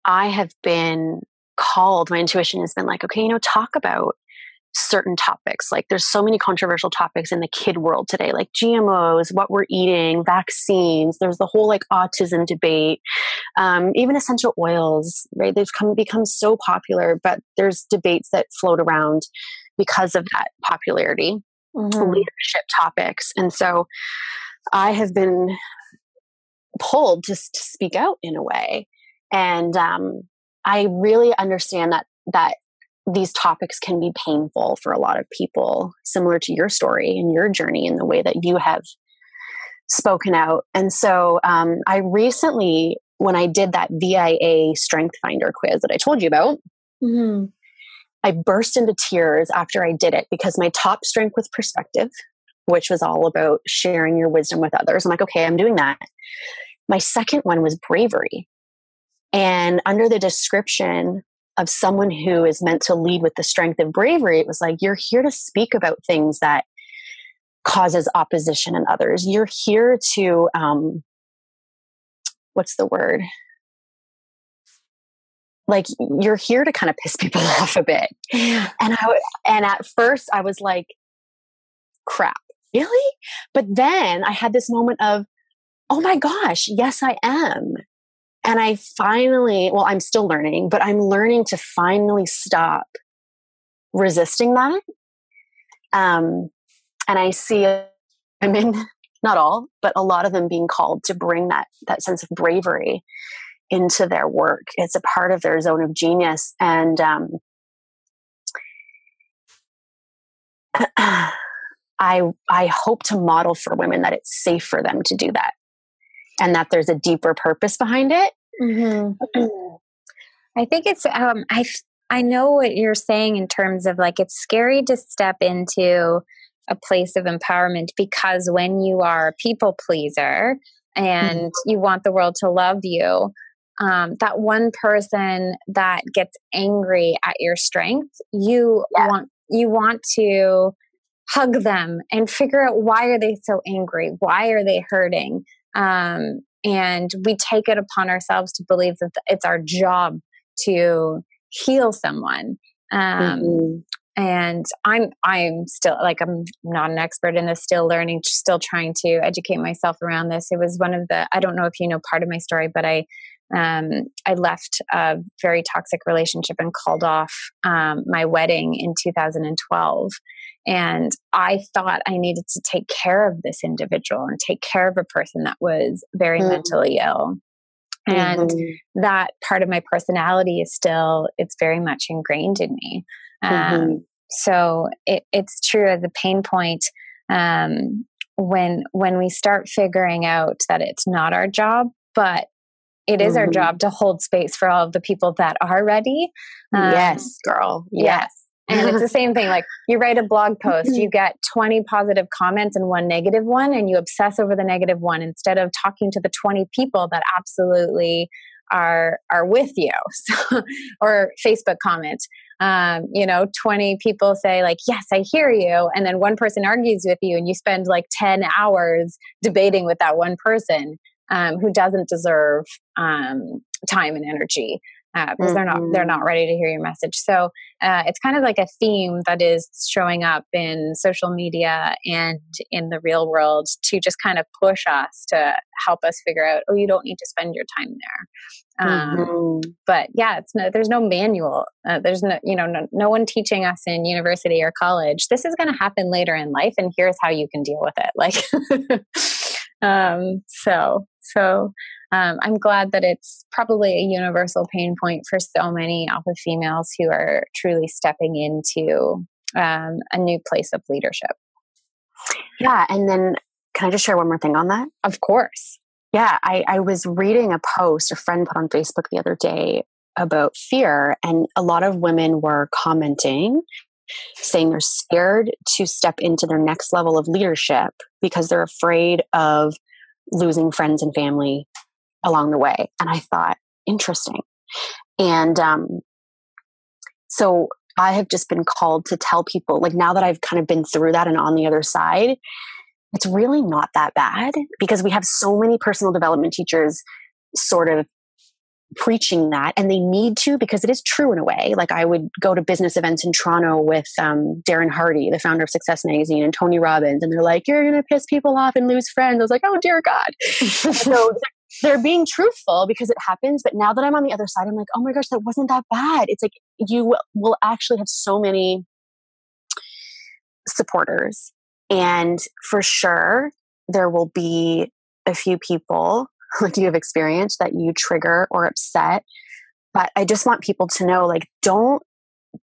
I have been called, my intuition has been like, okay, you know, talk about certain topics. Like there's so many controversial topics in the kid world today, like GMOs, what we're eating, vaccines. There's the whole like autism debate, um, even essential oils, right? They've come become so popular, but there's debates that float around because of that popularity, mm-hmm. leadership topics. And so I have been pulled just to speak out in a way and um, i really understand that that these topics can be painful for a lot of people similar to your story and your journey and the way that you have spoken out. And so um, i recently when i did that via strength finder quiz that i told you about mm-hmm. i burst into tears after i did it because my top strength was perspective which was all about sharing your wisdom with others. I'm like okay i'm doing that. My second one was bravery. And under the description of someone who is meant to lead with the strength of bravery, it was like, you're here to speak about things that causes opposition in others. You're here to, um, what's the word? Like you're here to kind of piss people off a bit. And I and at first I was like, crap, really? But then I had this moment of, oh my gosh, yes, I am. And I finally, well, I'm still learning, but I'm learning to finally stop resisting that. Um, and I see women, not all, but a lot of them being called to bring that that sense of bravery into their work. It's a part of their zone of genius, and um, I I hope to model for women that it's safe for them to do that, and that there's a deeper purpose behind it, Mm-hmm. I think it's um, I I know what you're saying in terms of like it's scary to step into a place of empowerment because when you are a people pleaser and mm-hmm. you want the world to love you, um, that one person that gets angry at your strength, you yeah. want you want to hug them and figure out why are they so angry? Why are they hurting? Um, and we take it upon ourselves to believe that it's our job to heal someone um, mm-hmm. and i'm i'm still like i'm not an expert in this still learning still trying to educate myself around this it was one of the i don't know if you know part of my story but i um, I left a very toxic relationship and called off um, my wedding in 2012. And I thought I needed to take care of this individual and take care of a person that was very mm. mentally ill. And mm-hmm. that part of my personality is still, it's very much ingrained in me. Um, mm-hmm. So it, it's true as a pain point. Um, when when we start figuring out that it's not our job, but it is mm-hmm. our job to hold space for all of the people that are ready. Um, yes, girl. Yes. And it's the same thing. Like you write a blog post, you get 20 positive comments and one negative one, and you obsess over the negative one instead of talking to the 20 people that absolutely are are with you. So, or Facebook comment. Um, you know, 20 people say, like, yes, I hear you. And then one person argues with you, and you spend like 10 hours debating with that one person um, who doesn't deserve um, time and energy uh, because mm-hmm. they're not they're not mm-hmm. ready to hear your message. So uh, it's kind of like a theme that is showing up in social media and in the real world to just kind of push us to help us figure out, oh, you don't need to spend your time there. Um, mm-hmm. But yeah, it's no, there's no manual. Uh, there's no you know no, no one teaching us in university or college. This is going to happen later in life, and here's how you can deal with it. Like, um, so so um, I'm glad that it's probably a universal pain point for so many alpha females who are truly stepping into um, a new place of leadership. Yeah. And then can I just share one more thing on that? Of course. Yeah. I, I was reading a post a friend put on Facebook the other day about fear, and a lot of women were commenting saying they're scared to step into their next level of leadership because they're afraid of losing friends and family along the way. And I thought, interesting. And um, so I have just been called to tell people, like now that I've kind of been through that and on the other side, it's really not that bad because we have so many personal development teachers sort of preaching that and they need to because it is true in a way like i would go to business events in toronto with um, darren hardy the founder of success magazine and tony robbins and they're like you're going to piss people off and lose friends i was like oh dear god so they're being truthful because it happens. But now that I'm on the other side, I'm like, oh my gosh, that wasn't that bad. It's like you will actually have so many supporters. And for sure, there will be a few people like you have experienced that you trigger or upset. But I just want people to know like, don't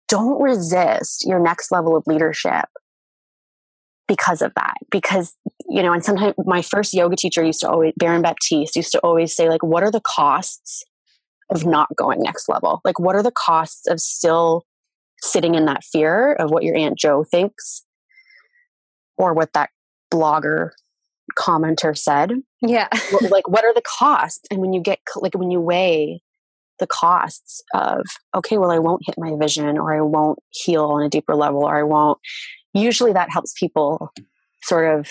don't resist your next level of leadership because of that because you know and sometimes my first yoga teacher used to always baron baptiste used to always say like what are the costs of not going next level? Like what are the costs of still sitting in that fear of what your aunt joe thinks or what that blogger commenter said? Yeah. Like what are the costs? And when you get like when you weigh the costs of okay well i won't hit my vision or i won't heal on a deeper level or i won't usually that helps people sort of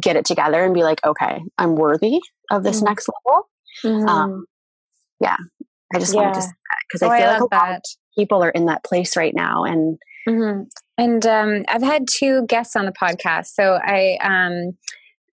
get it together and be like, okay, I'm worthy of this mm-hmm. next level. Mm-hmm. Um, yeah, I just yeah. wanted to say that because oh, I feel I like a that. lot of people are in that place right now, and mm-hmm. and um, I've had two guests on the podcast, so I um,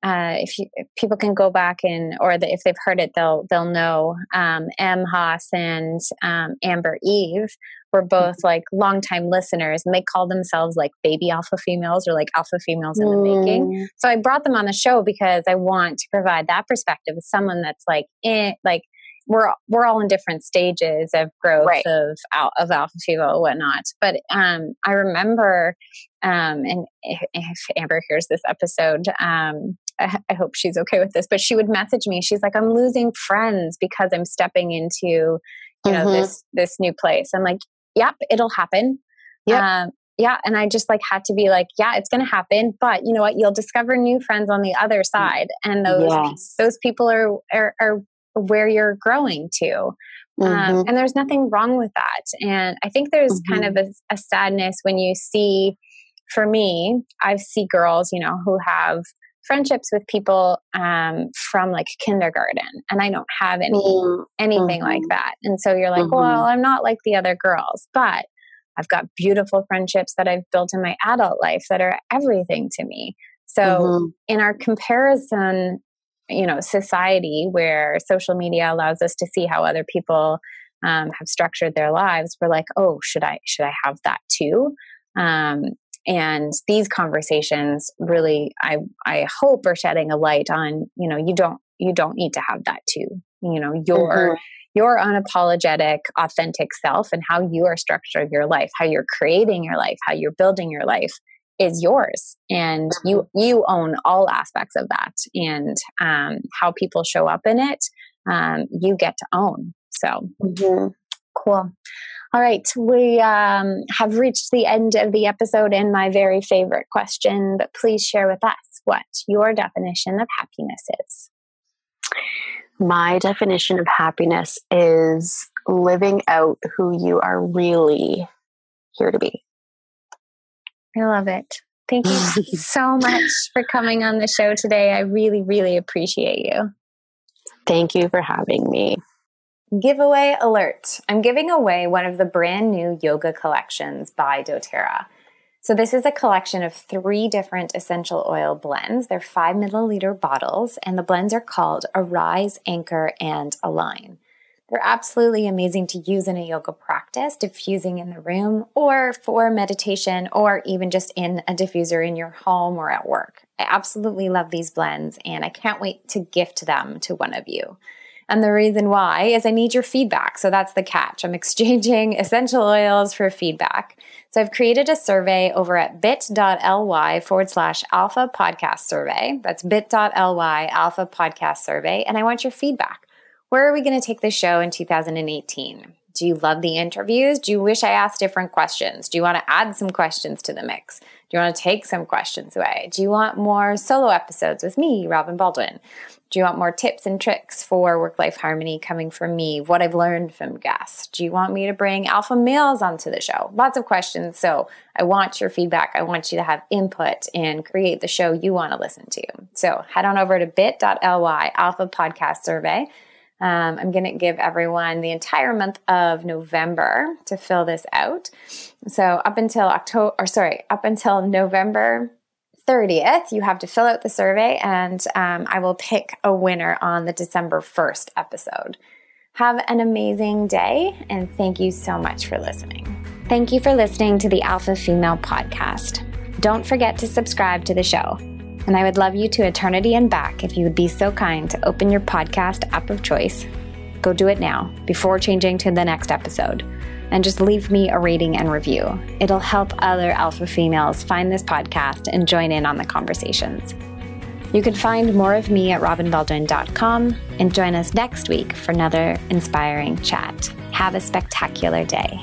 uh, if, you, if people can go back and or the, if they've heard it, they'll they'll know. Um, M. Haas and um, Amber Eve were both mm-hmm. like longtime listeners, and they call themselves like baby alpha females or like alpha females in the making. Mm. So I brought them on the show because I want to provide that perspective of someone that's like in like we're we're all in different stages of growth right. of of alpha female whatnot. But um, I remember, um, and if, if Amber hears this episode, um, I, I, hope she's okay with this, but she would message me. She's like, I'm losing friends because I'm stepping into, you know, mm-hmm. this, this new place. I'm like, yep, it'll happen. Yeah. Um, yeah. And I just like had to be like, yeah, it's going to happen, but you know what? You'll discover new friends on the other side. And those, yes. those people are, are, are where you're growing to. Um, mm-hmm. Um, and there's nothing wrong with that. And I think there's mm-hmm. kind of a, a sadness when you see, for me, I see girls, you know, who have friendships with people um, from like kindergarten and i don't have any mm-hmm. anything like mm-hmm. that and so you're like mm-hmm. well i'm not like the other girls but i've got beautiful friendships that i've built in my adult life that are everything to me so mm-hmm. in our comparison you know society where social media allows us to see how other people um, have structured their lives we're like oh should i should i have that too um, and these conversations really i i hope are shedding a light on you know you don't you don't need to have that too you know your mm-hmm. your unapologetic authentic self and how you are structuring your life how you're creating your life how you're building your life is yours and mm-hmm. you you own all aspects of that and um, how people show up in it um, you get to own so mm-hmm. Cool all right, we um, have reached the end of the episode and my very favorite question, but please share with us what your definition of happiness is. My definition of happiness is living out who you are really here to be. I love it. Thank you so much for coming on the show today. I really, really appreciate you. Thank you for having me. Giveaway alert. I'm giving away one of the brand new yoga collections by doTERRA. So, this is a collection of three different essential oil blends. They're five milliliter bottles, and the blends are called Arise, Anchor, and Align. They're absolutely amazing to use in a yoga practice, diffusing in the room, or for meditation, or even just in a diffuser in your home or at work. I absolutely love these blends, and I can't wait to gift them to one of you. And the reason why is I need your feedback. So that's the catch. I'm exchanging essential oils for feedback. So I've created a survey over at bit.ly forward slash alpha podcast survey. That's bit.ly alpha podcast survey. And I want your feedback. Where are we going to take the show in 2018? Do you love the interviews? Do you wish I asked different questions? Do you want to add some questions to the mix? Do you want to take some questions away? Do you want more solo episodes with me, Robin Baldwin? Do you want more tips and tricks for work life harmony coming from me? What I've learned from guests? Do you want me to bring alpha males onto the show? Lots of questions. So I want your feedback. I want you to have input and create the show you want to listen to. So head on over to bit.ly alpha podcast survey. Um, I'm going to give everyone the entire month of November to fill this out. So up until October, or sorry, up until November 30th, you have to fill out the survey, and um, I will pick a winner on the December 1st episode. Have an amazing day, and thank you so much for listening. Thank you for listening to the Alpha Female Podcast. Don't forget to subscribe to the show. And I would love you to eternity and back if you would be so kind to open your podcast app of choice. Go do it now before changing to the next episode and just leave me a rating and review. It'll help other alpha females find this podcast and join in on the conversations. You can find more of me at robinbaldwin.com and join us next week for another inspiring chat. Have a spectacular day.